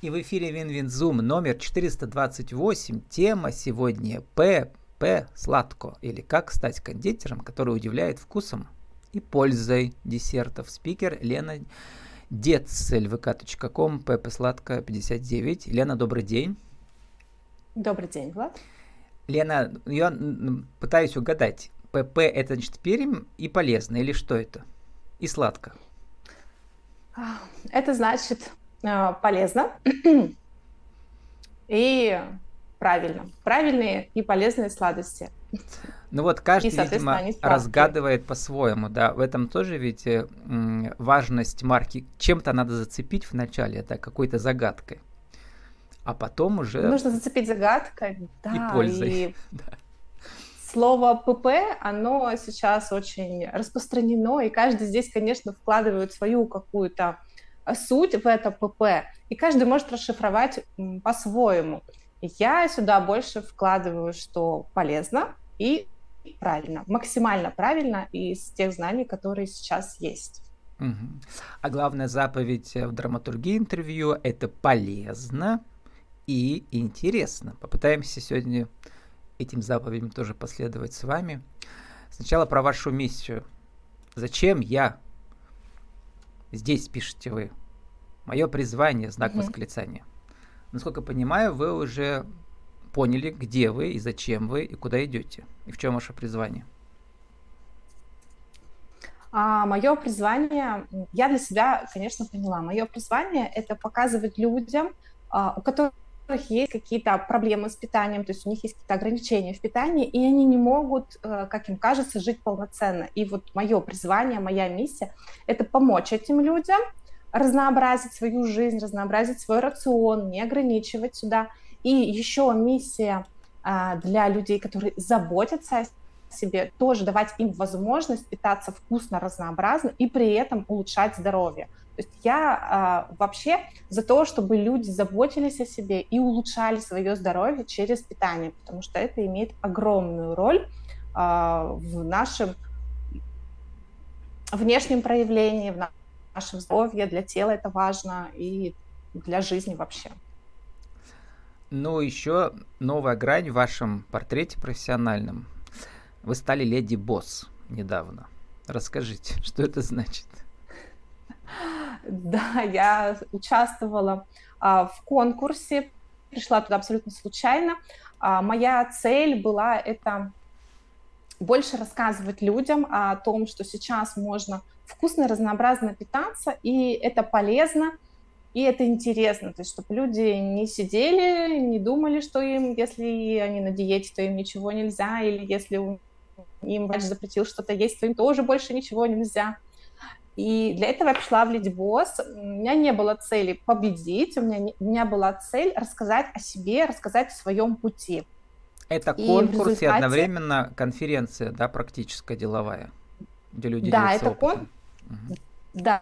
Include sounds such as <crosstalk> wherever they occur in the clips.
И в эфире WinWinZoom номер 428. Тема сегодня ПП сладко. Или как стать кондитером, который удивляет вкусом и пользой десертов. Спикер Лена Детцель, vk.com, ПП сладко 59. Лена, добрый день. Добрый день, Влад. Лена, я пытаюсь угадать. ПП это значит Пермь и полезно, или что это? И сладко. Это значит полезно и правильно. Правильные и полезные сладости. Ну вот каждый, и, видимо, разгадывает по-своему, да. В этом тоже ведь э, важность марки. Чем-то надо зацепить в начале, да, какой-то загадкой. А потом уже... Нужно зацепить загадкой, да. И пользой. И... <laughs> да. Слово ПП, оно сейчас очень распространено, и каждый здесь, конечно, вкладывает свою какую-то суть в это ПП, и каждый может расшифровать по-своему. Я сюда больше вкладываю, что полезно и правильно, максимально правильно из тех знаний, которые сейчас есть. А главная заповедь в драматургии интервью – это полезно и интересно. Попытаемся сегодня этим заповедям тоже последовать с вами. Сначала про вашу миссию. Зачем я Здесь пишете вы. Мое призвание, знак угу. восклицания. Насколько понимаю, вы уже поняли, где вы и зачем вы и куда идете, и в чем ваше призвание. А мое призвание, я для себя, конечно, поняла. Мое призвание это показывать людям, а, у которых есть какие-то проблемы с питанием, то есть у них есть какие-то ограничения в питании, и они не могут, э, как им кажется, жить полноценно. И вот мое призвание, моя миссия — это помочь этим людям разнообразить свою жизнь, разнообразить свой рацион, не ограничивать сюда. И еще миссия а, для людей, которые заботятся о себе, тоже давать им возможность питаться вкусно, разнообразно и при этом улучшать здоровье. То есть я э, вообще за то, чтобы люди заботились о себе и улучшали свое здоровье через питание, потому что это имеет огромную роль э, в нашем внешнем проявлении, в нашем здоровье, для тела это важно и для жизни вообще. Ну, еще новая грань в вашем портрете профессиональном. Вы стали леди-босс недавно. Расскажите, <laughs> что это значит? Да, я участвовала а, в конкурсе, пришла туда абсолютно случайно. А, моя цель была это больше рассказывать людям о том, что сейчас можно вкусно, разнообразно питаться, и это полезно, и это интересно, то есть чтобы люди не сидели, не думали, что им, если они на диете, то им ничего нельзя, или если им врач запретил что-то есть, то им тоже больше ничего нельзя. И для этого я пришла в Леди Босс. У меня не было цели победить, у меня, не, у меня была цель рассказать о себе, рассказать о своем пути. Это конкурс и, результате... и одновременно конференция, да, практическая деловая, где люди да, это кон... угу. да,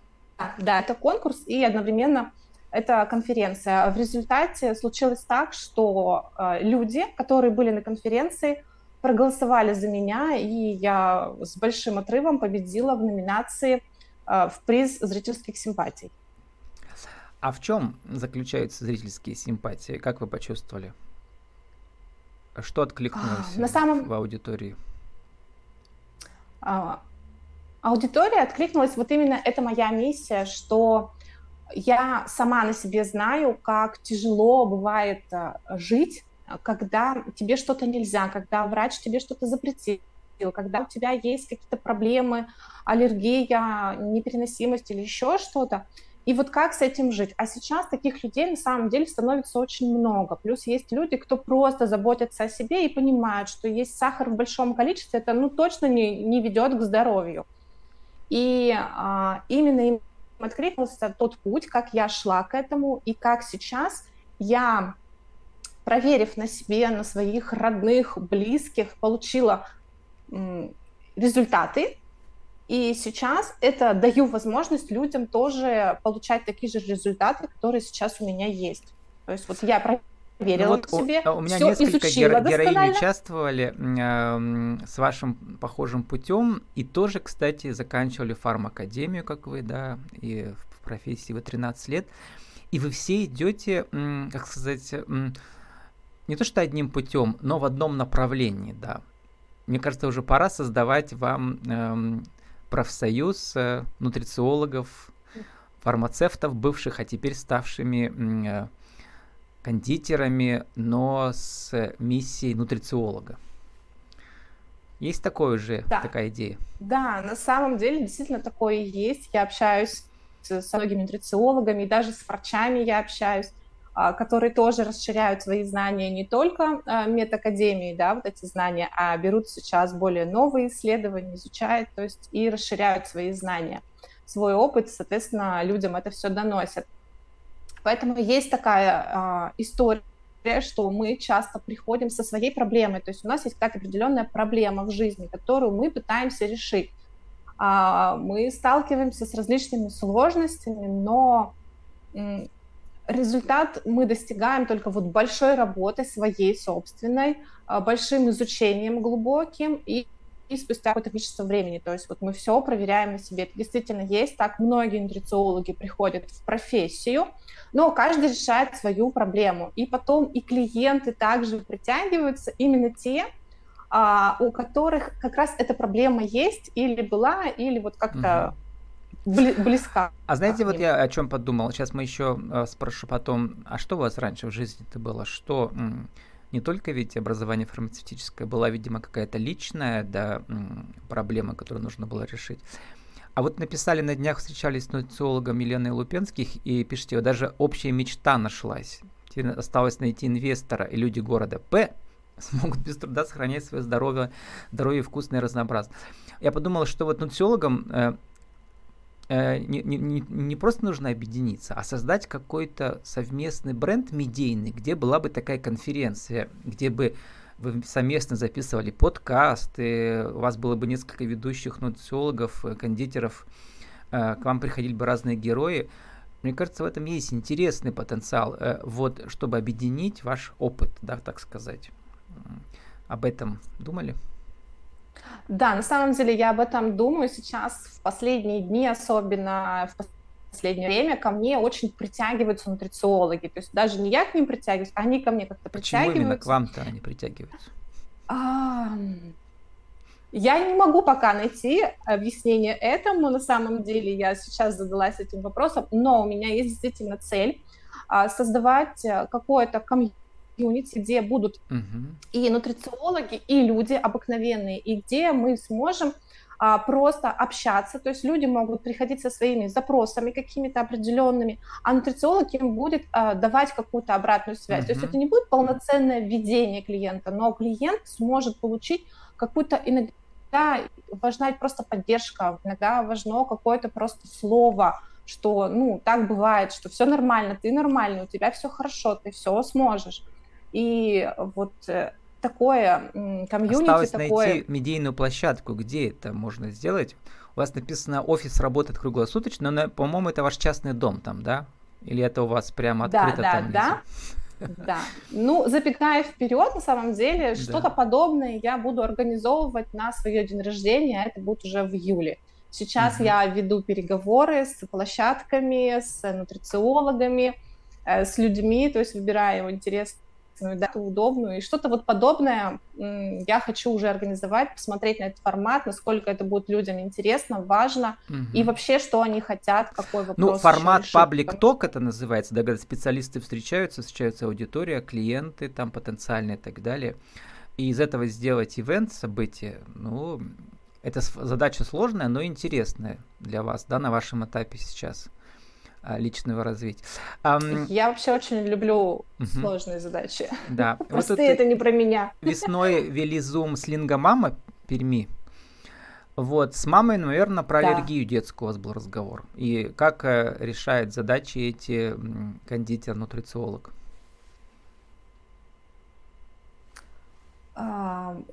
да, это конкурс и одновременно это конференция. В результате случилось так, что э, люди, которые были на конференции, проголосовали за меня, и я с большим отрывом победила в номинации в приз зрительских симпатий. А в чем заключаются зрительские симпатии? Как вы почувствовали? Что откликнулось а, на самом... в аудитории? А, аудитория откликнулась, вот именно это моя миссия, что я сама на себе знаю, как тяжело бывает а, жить, когда тебе что-то нельзя, когда врач тебе что-то запретил, когда у тебя есть какие-то проблемы, аллергия, непереносимость или еще что-то. И вот как с этим жить? А сейчас таких людей на самом деле становится очень много. Плюс есть люди, кто просто заботится о себе и понимают, что есть сахар в большом количестве, это ну точно не, не ведет к здоровью. И а, именно им откликнулся тот путь, как я шла к этому, и как сейчас я, проверив на себе, на своих родных, близких, получила результаты, и сейчас это даю возможность людям тоже получать такие же результаты, которые сейчас у меня есть. То есть вот я проверила ну вот себе, у, у меня все несколько геро- героинь участвовали э, с вашим похожим путем и тоже, кстати, заканчивали фармакадемию, как вы, да, и в профессии вы 13 лет. И вы все идете, как сказать, не то что одним путем, но в одном направлении, да. Мне кажется, уже пора создавать вам эм, профсоюз э, нутрициологов, фармацевтов, бывших, а теперь ставшими э, кондитерами, но с миссией нутрициолога. Есть такое же, да. такая идея? Да, на самом деле действительно такое есть. Я общаюсь с многими нутрициологами, даже с врачами я общаюсь, которые тоже расширяют свои знания не только а, медакадемии, да, вот эти знания, а берут сейчас более новые исследования, изучают, то есть и расширяют свои знания, свой опыт, соответственно, людям это все доносят. Поэтому есть такая э, история, что мы часто приходим со своей проблемой, то есть у нас есть какая-то определенная проблема в жизни, которую мы пытаемся решить. А, мы сталкиваемся с различными сложностями, но результат мы достигаем только вот большой работой своей собственной, а, большим изучением глубоким и и спустя какое-то количество времени. То есть вот мы все проверяем на себе. Это действительно есть. Так многие нутрициологи приходят в профессию, но каждый решает свою проблему. И потом и клиенты также притягиваются именно те, а, у которых как раз эта проблема есть или была, или вот как-то угу. Близка. А знаете, вот я о чем подумал. Сейчас мы еще э, спрошу потом, а что у вас раньше в жизни-то было? Что не только ведь образование фармацевтическое, была, видимо, какая-то личная да, проблема, которую нужно было решить. А вот написали на днях, встречались с нутрициологом Еленой Лупенских, и пишите, даже общая мечта нашлась. Теперь осталось найти инвестора, и люди города П <laughs> смогут без труда сохранять свое здоровье, здоровье вкусное и разнообразное. Я подумал, что вот нутрициологам э, Э, не, не, не просто нужно объединиться, а создать какой-то совместный бренд медийный, где была бы такая конференция, где бы вы совместно записывали подкасты, у вас было бы несколько ведущих нутрициологов, э, кондитеров, э, к вам приходили бы разные герои. Мне кажется, в этом есть интересный потенциал, вот, чтобы объединить ваш опыт, да, так сказать. Об этом думали? Да, на самом деле я об этом думаю сейчас, в последние дни, особенно в последнее время, ко мне очень притягиваются нутрициологи. То есть даже не я к ним притягиваюсь, а они ко мне как-то притягиваются. Почему именно к вам-то они притягиваются? А, я не могу пока найти объяснение этому. На самом деле я сейчас задалась этим вопросом, но у меня есть действительно цель а, создавать э, какое-то комьюнити комьюнити, где будут uh-huh. и нутрициологи, и люди обыкновенные, и где мы сможем а, просто общаться, то есть люди могут приходить со своими запросами какими-то определенными, а нутрициолог им будет а, давать какую-то обратную связь. Uh-huh. То есть это не будет полноценное введение клиента, но клиент сможет получить какую-то иногда важна просто поддержка, иногда важно какое-то просто слово, что, ну, так бывает, что все нормально, ты нормальный, у тебя все хорошо, ты все сможешь. И вот э, такое комьюнити, Осталось такое... найти медийную площадку, где это можно сделать. У вас написано, офис работает круглосуточно, но, по-моему, это ваш частный дом там, да? Или это у вас прямо открыто да, там? Да, да. Да. Ну, забегая вперед, на самом деле, что-то подобное я буду организовывать на свое день рождения, а это будет уже в июле. Сейчас угу. я веду переговоры с площадками, с нутрициологами, э, с людьми, то есть выбираю интересные качественную, да, удобную. И что-то вот подобное я хочу уже организовать, посмотреть на этот формат, насколько это будет людям интересно, важно, угу. и вообще, что они хотят, какой вопрос. Ну, формат talk это называется, да, когда специалисты встречаются, встречаются аудитория, клиенты там потенциальные и так далее. И из этого сделать ивент, событие, ну, это задача сложная, но интересная для вас, да, на вашем этапе сейчас. А, личного развития. Um, Я вообще очень люблю uh-huh. сложные задачи. Да. Простые <laughs> вот это не про меня. Весной вели зум с Лингомама Перми. Вот, с мамой, наверное, про да. аллергию детскую у вас был разговор. И как э, решает задачи эти кондитер-нутрициолог?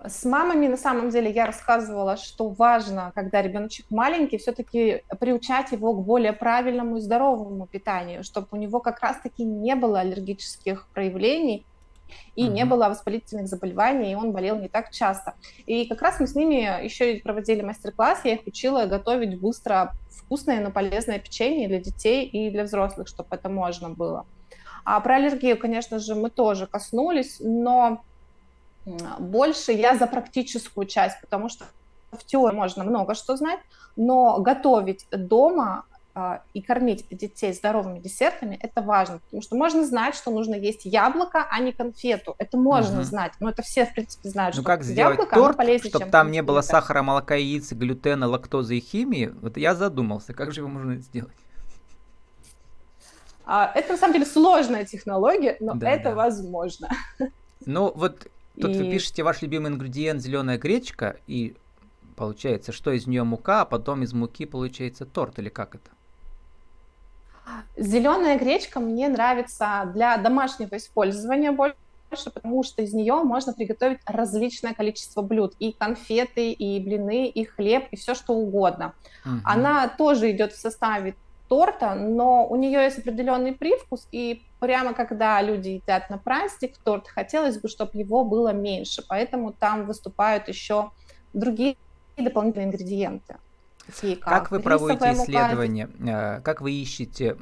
С мамами на самом деле я рассказывала, что важно, когда ребеночек маленький, все-таки приучать его к более правильному и здоровому питанию, чтобы у него как раз-таки не было аллергических проявлений. и mm-hmm. не было воспалительных заболеваний, и он болел не так часто. И как раз мы с ними еще и проводили мастер-класс, я их учила готовить быстро вкусное, но полезное печенье для детей и для взрослых, чтобы это можно было. А про аллергию, конечно же, мы тоже коснулись, но больше я за практическую часть, потому что в теории можно много что знать, но готовить дома а, и кормить детей здоровыми десертами, это важно, потому что можно знать, что нужно есть яблоко, а не конфету. Это можно угу. знать, но это все, в принципе, знают, ну, что как сделать яблоко торт, полезнее, чтобы там не было сахара, молока, яиц, глютена, лактозы и химии, вот я задумался, как же его можно сделать? А, это, на самом деле, сложная технология, но да, это да. возможно. Ну, вот тут и... вы пишете ваш любимый ингредиент зеленая гречка, и получается, что из нее мука, а потом из муки получается торт, или как это? Зеленая гречка мне нравится для домашнего использования больше, потому что из нее можно приготовить различное количество блюд. И конфеты, и блины, и хлеб, и все что угодно. Угу. Она тоже идет в составе торта, но у нее есть определенный привкус, и прямо когда люди едят на праздник торт, хотелось бы, чтобы его было меньше, поэтому там выступают еще другие дополнительные ингредиенты. Такие как, как вы проводите исследования, мука. Э, как вы ищете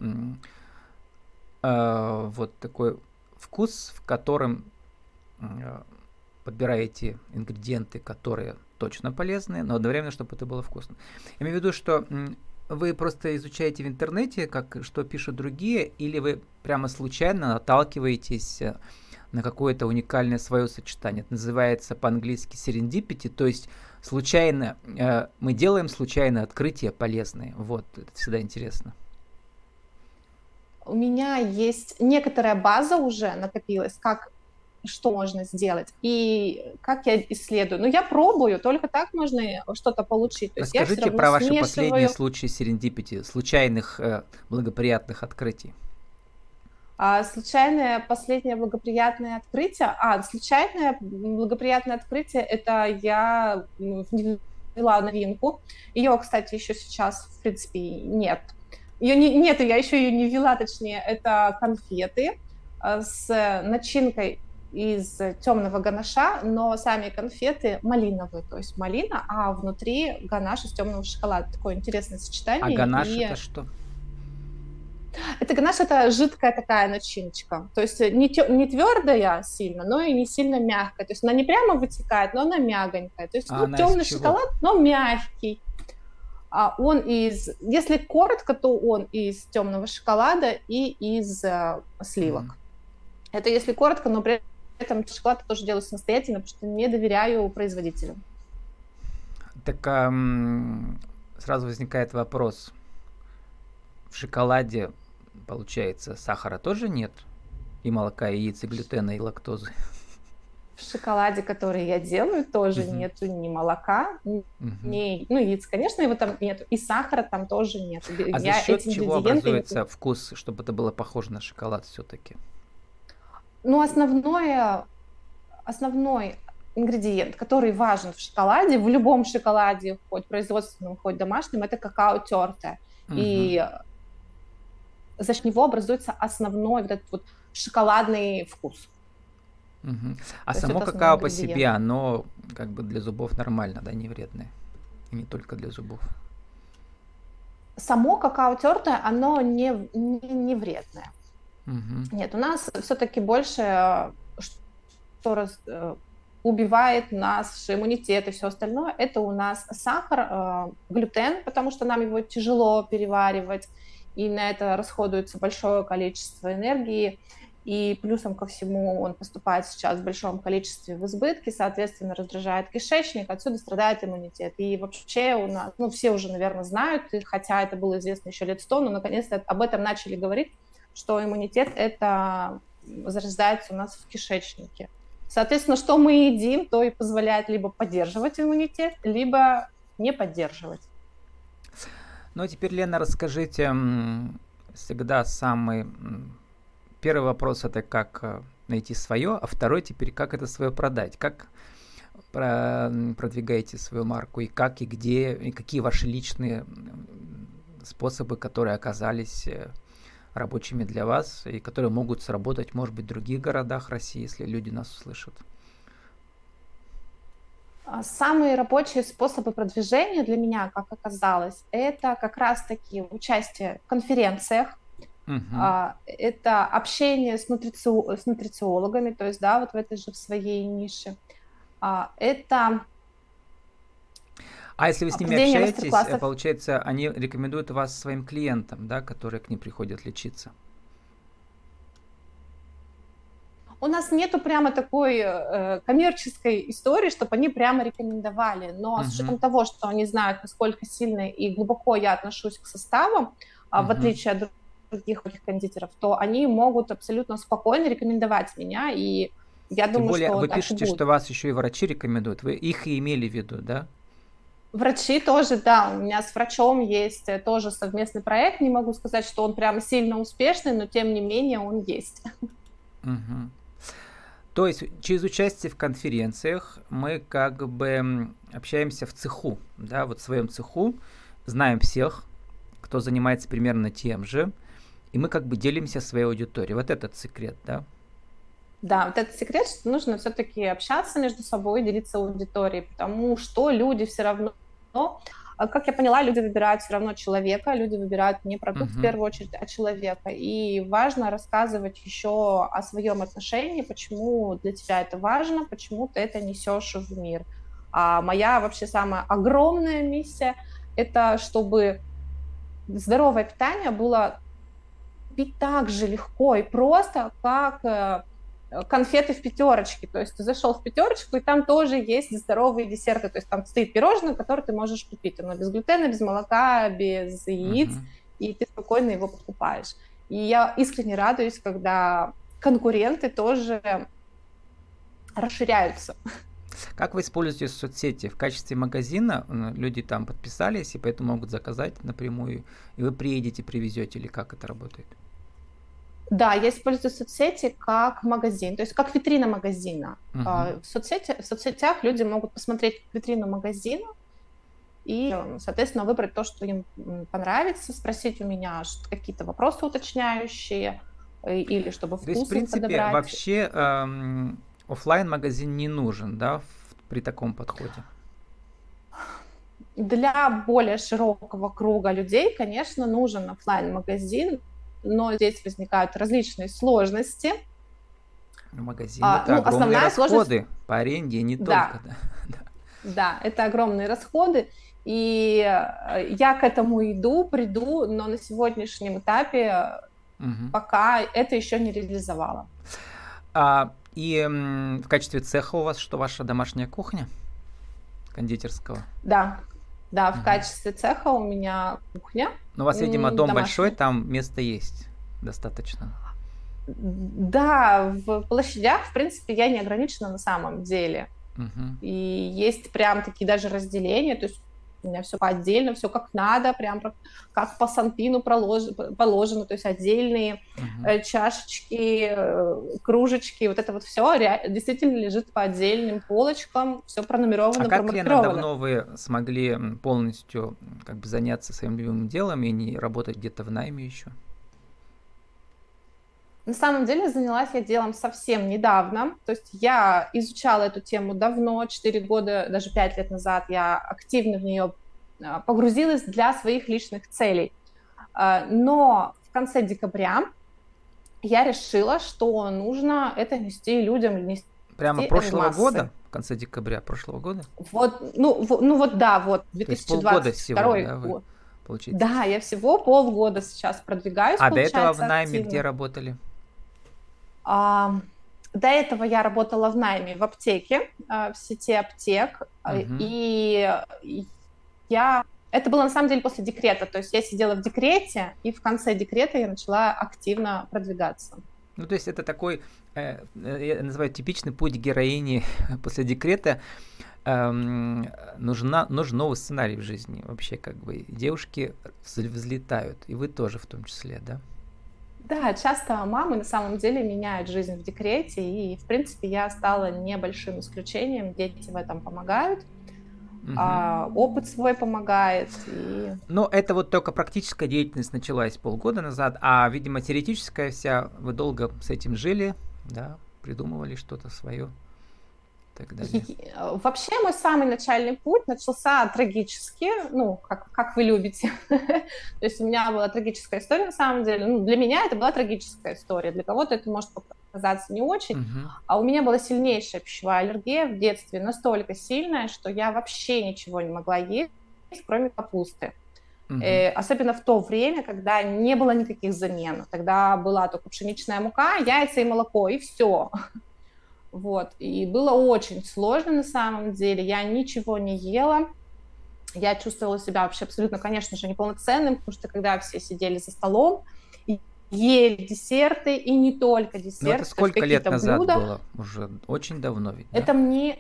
э, вот такой вкус, в котором э, подбираете ингредиенты, которые точно полезные, но одновременно, чтобы это было вкусно. Я имею в виду, что вы просто изучаете в интернете, как что пишут другие, или вы прямо случайно наталкиваетесь э, на какое-то уникальное свое сочетание. Это называется по-английски serendipity, то есть случайно э, мы делаем случайно открытия полезные. Вот, это всегда интересно. У меня есть некоторая база уже накопилась, как что можно сделать и как я исследую. Но я пробую, только так можно что-то получить. То Расскажите про ваши смешиваю... последние случаи серендипити, случайных э, благоприятных открытий. А, случайное последнее благоприятное открытие, а, случайное благоприятное открытие, это я ввела новинку. Ее, кстати, еще сейчас, в принципе, нет. Ее не, нет, я еще ее не ввела, точнее, это конфеты э, с начинкой из темного ганаша, но сами конфеты малиновые, то есть малина, а внутри ганаш из темного шоколада. Такое интересное сочетание. А ганаш и... это что? Это ганаш это жидкая такая начиночка, то есть не, тё, не твердая сильно, но и не сильно мягкая, то есть она не прямо вытекает, но она мягонькая, то есть а ну, темный шоколад, но мягкий. А он из, если коротко, то он из темного шоколада и из э, сливок. Mm. Это если коротко, но при этом шоколад я тоже делаю самостоятельно, потому что не доверяю производителю. Так эм, сразу возникает вопрос. В шоколаде, получается, сахара тоже нет? И молока, и яиц, и глютена, и лактозы? В шоколаде, который я делаю, тоже uh-huh. нету ни молока, uh-huh. ни, ну, яиц, конечно, его там нет, и сахара там тоже нет. А я за счет чего образуется вкус, чтобы это было похоже на шоколад все-таки? Ну, основное, основной ингредиент, который важен в шоколаде, в любом шоколаде, хоть производственном, хоть домашнем, это какао тертое. Угу. И за счет него образуется основной вот этот вот шоколадный вкус. Угу. А То само какао по себе, оно как бы для зубов нормально, да, не вредное? И не только для зубов. Само какао тертое, оно не, не, не вредное. Угу. Нет, у нас все-таки больше, э, что раз, э, убивает наш иммунитет и все остальное, это у нас сахар, э, глютен, потому что нам его тяжело переваривать, и на это расходуется большое количество энергии, и плюсом ко всему он поступает сейчас в большом количестве в избытке, соответственно, раздражает кишечник, отсюда страдает иммунитет. И вообще у нас, ну, все уже, наверное, знают, хотя это было известно еще лет сто, но наконец-то об этом начали говорить, что иммунитет это зарождается у нас в кишечнике. Соответственно, что мы едим, то и позволяет либо поддерживать иммунитет, либо не поддерживать. Ну а теперь, Лена, расскажите, всегда самый первый вопрос это как э, найти свое, а второй теперь как это свое продать, как продвигаете свою марку и как и где и какие ваши личные способы, которые оказались э, рабочими для вас, и которые могут сработать, может быть, в других городах России, если люди нас услышат? А, самые рабочие способы продвижения для меня, как оказалось, это как раз-таки участие в конференциях, uh-huh. это общение с, нутрицио- с нутрициологами, то есть, да, вот в этой же в своей нише. А, это а если вы с ними общаетесь, э, получается, они рекомендуют вас своим клиентам, да, которые к ним приходят лечиться? У нас нету прямо такой э, коммерческой истории, чтобы они прямо рекомендовали. Но uh-huh. с учетом того, что они знают, насколько сильно и глубоко я отношусь к составам, uh-huh. в отличие от других кондитеров, то они могут абсолютно спокойно рекомендовать меня. И я Тем думаю, более, что вы пишете, что вас еще и врачи рекомендуют. Вы их и имели в виду, да? Врачи тоже, да, у меня с врачом есть э, тоже совместный проект. Не могу сказать, что он прям сильно успешный, но тем не менее он есть. Угу. То есть через участие в конференциях мы как бы общаемся в цеху, да, вот в своем цеху, знаем всех, кто занимается примерно тем же, и мы как бы делимся своей аудиторией. Вот этот секрет, да? Да, вот этот секрет, что нужно все-таки общаться между собой, делиться аудиторией, потому что люди все равно но, а, как я поняла, люди выбирают все равно человека, люди выбирают не продукт uh-huh. в первую очередь, а человека. И важно рассказывать еще о своем отношении, почему для тебя это важно, почему ты это несешь в мир. А моя вообще самая огромная миссия это чтобы здоровое питание было пить так же легко и просто, как э, конфеты в пятерочке. То есть ты зашел в пятерочку, и там тоже есть здоровые десерты. То есть там стоит пирожное, которое ты можешь купить. Оно без глютена, без молока, без яиц, uh-huh. и ты спокойно его покупаешь. И я искренне радуюсь, когда конкуренты тоже расширяются. Как вы используете соцсети? В качестве магазина люди там подписались, и поэтому могут заказать напрямую, и вы приедете, привезете, или как это работает? Да, я использую соцсети как магазин, то есть как витрина магазина. Uh-huh. В, соцсети, в соцсетях люди могут посмотреть витрину магазина и, соответственно, выбрать то, что им понравится, спросить у меня какие-то вопросы уточняющие э, или чтобы вкус То есть, в принципе, подобрать. вообще эм, офлайн магазин не нужен, да, в, при таком подходе? Для более широкого круга людей, конечно, нужен офлайн магазин но здесь возникают различные сложности. Магазин а, это ну, огромные расходы сложность... по аренде, не да. только. Да. <laughs> да, это огромные расходы. И э, я к этому иду, приду, но на сегодняшнем этапе угу. пока это еще не реализовала. А, и в качестве цеха у вас что, ваша домашняя кухня кондитерского? Да, да, в качестве цеха у меня кухня. Но у вас, видимо, дом домашний. большой, там место есть достаточно. Да, в площадях, в принципе, я не ограничена на самом деле. Угу. И есть прям такие даже разделения, то есть у меня все по отдельно, все как надо, прям как по санпину положено, то есть отдельные uh-huh. чашечки, э, кружечки, вот это вот все действительно лежит по отдельным полочкам, все пронумеровано, А как, Лена, давно вы смогли полностью как бы заняться своим любимым делом и не работать где-то в найме еще? На самом деле занялась я делом совсем недавно, то есть я изучала эту тему давно, 4 года, даже 5 лет назад я активно в нее а, погрузилась для своих личных целей. А, но в конце декабря я решила, что нужно это нести людям, нести Прямо прошлого массы. года? В конце декабря прошлого года? Вот, ну, в, ну вот да, вот 2022 всего, да, год. Получается. Да, я всего полгода сейчас продвигаюсь. А до этого в найме активно. где работали? До этого я работала в найме в аптеке, а, в сети аптек, угу. и я... Это было на самом деле после декрета, то есть я сидела в декрете, и в конце декрета я начала активно продвигаться. Ну, то есть это такой, э, э я называю типичный путь героини <laughs> после декрета. Эм, нужна, нужен новый сценарий в жизни. Вообще, как бы, девушки взлетают, и вы тоже в том числе, да? Да, часто мамы на самом деле меняют жизнь в декрете, и, в принципе, я стала небольшим исключением, дети в этом помогают. угу. а, опыт свой помогает. И... Но это вот только практическая деятельность началась полгода назад, а, видимо, теоретическая вся, вы долго с этим жили, да, придумывали что-то свое так далее? Э, вообще мой самый начальный путь начался трагически, ну, как, как вы любите. <laughs> То есть у меня была трагическая история на самом деле. Ну, для меня это была трагическая история, для кого-то это может показаться не очень. Uh-huh. А у меня была сильнейшая пищевая аллергия в детстве, настолько сильная, что я вообще ничего не могла есть, кроме капусты. Uh-huh. Э, особенно в то время, когда не было никаких замен. Тогда была только пшеничная мука, яйца и молоко, и все. <laughs> Вот. И было очень сложно на самом деле. Я ничего не ела. Я чувствовала себя вообще абсолютно, конечно же, неполноценным, потому что когда все сидели за столом, ели десерты, и не только десерты. Но это сколько лет назад блюда. было? Уже очень давно ведь, да? Это мне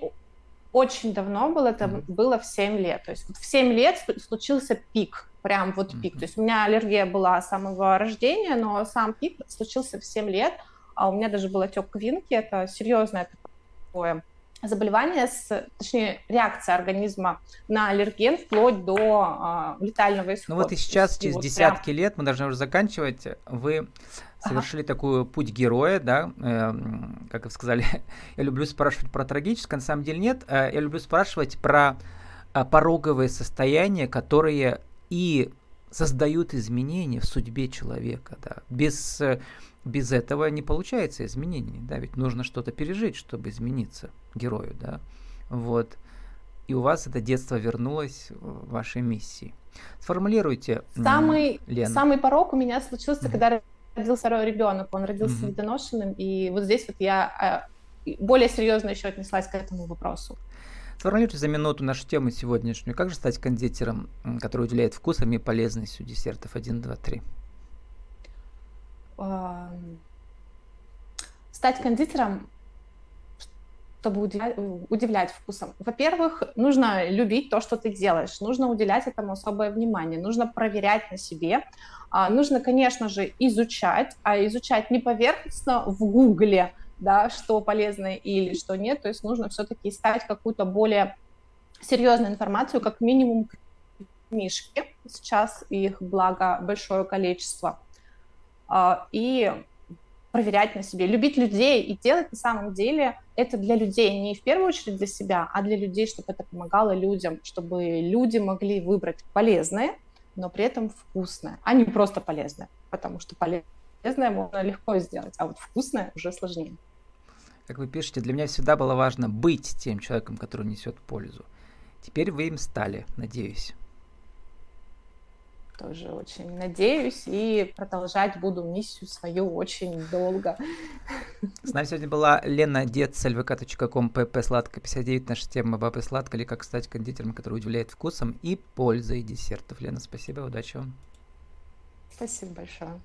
очень давно было, это mm-hmm. было в 7 лет. То есть в 7 лет случился пик, прям вот mm-hmm. пик. То есть у меня аллергия была с самого рождения, но сам пик случился в 7 лет – а у меня даже был отек квинки, это серьезное такое заболевание, с, точнее, реакция организма на аллерген вплоть до а, летального исхода. Ну вот и сейчас, через вот десятки прям... лет, мы должны уже заканчивать, вы совершили ага. такой путь героя, да, э, как вы сказали, <laughs> я люблю спрашивать про трагическое, на самом деле нет, э, я люблю спрашивать про э, пороговые состояния, которые и создают изменения в судьбе человека, да, без э, без этого не получается изменений, да, ведь нужно что-то пережить, чтобы измениться герою, да, вот. И у вас это детство вернулось в вашей миссии. Сформулируйте, самый, Лена. Самый порог у меня случился, mm-hmm. когда родился второй ребенок. Он родился mm-hmm. недоношенным, и вот здесь вот я а, более серьезно еще отнеслась к этому вопросу. Сформулируйте за минуту нашу тему сегодняшнюю. Как же стать кондитером, который уделяет вкусам и полезностью десертов 1, 2, 3? Стать кондитером, чтобы удивлять, удивлять вкусом. Во-первых, нужно любить то, что ты делаешь, нужно уделять этому особое внимание, нужно проверять на себе, а, нужно, конечно же, изучать, а изучать не поверхностно в Гугле, да, что полезно или что нет, то есть нужно все-таки искать какую-то более серьезную информацию, как минимум книжки, сейчас их, благо, большое количество, и проверять на себе, любить людей и делать на самом деле это для людей, не в первую очередь для себя, а для людей, чтобы это помогало людям, чтобы люди могли выбрать полезное, но при этом вкусное, а не просто полезное, потому что полезное можно легко сделать, а вот вкусное уже сложнее. Как вы пишете, для меня всегда было важно быть тем человеком, который несет пользу. Теперь вы им стали, надеюсь тоже очень надеюсь и продолжать буду миссию свою очень долго. С нами сегодня была Лена Дед с lvk.com pp сладко 59. Наша тема бабы сладко или как стать кондитером, который удивляет вкусом и пользой десертов. Лена, спасибо, удачи вам. Спасибо большое.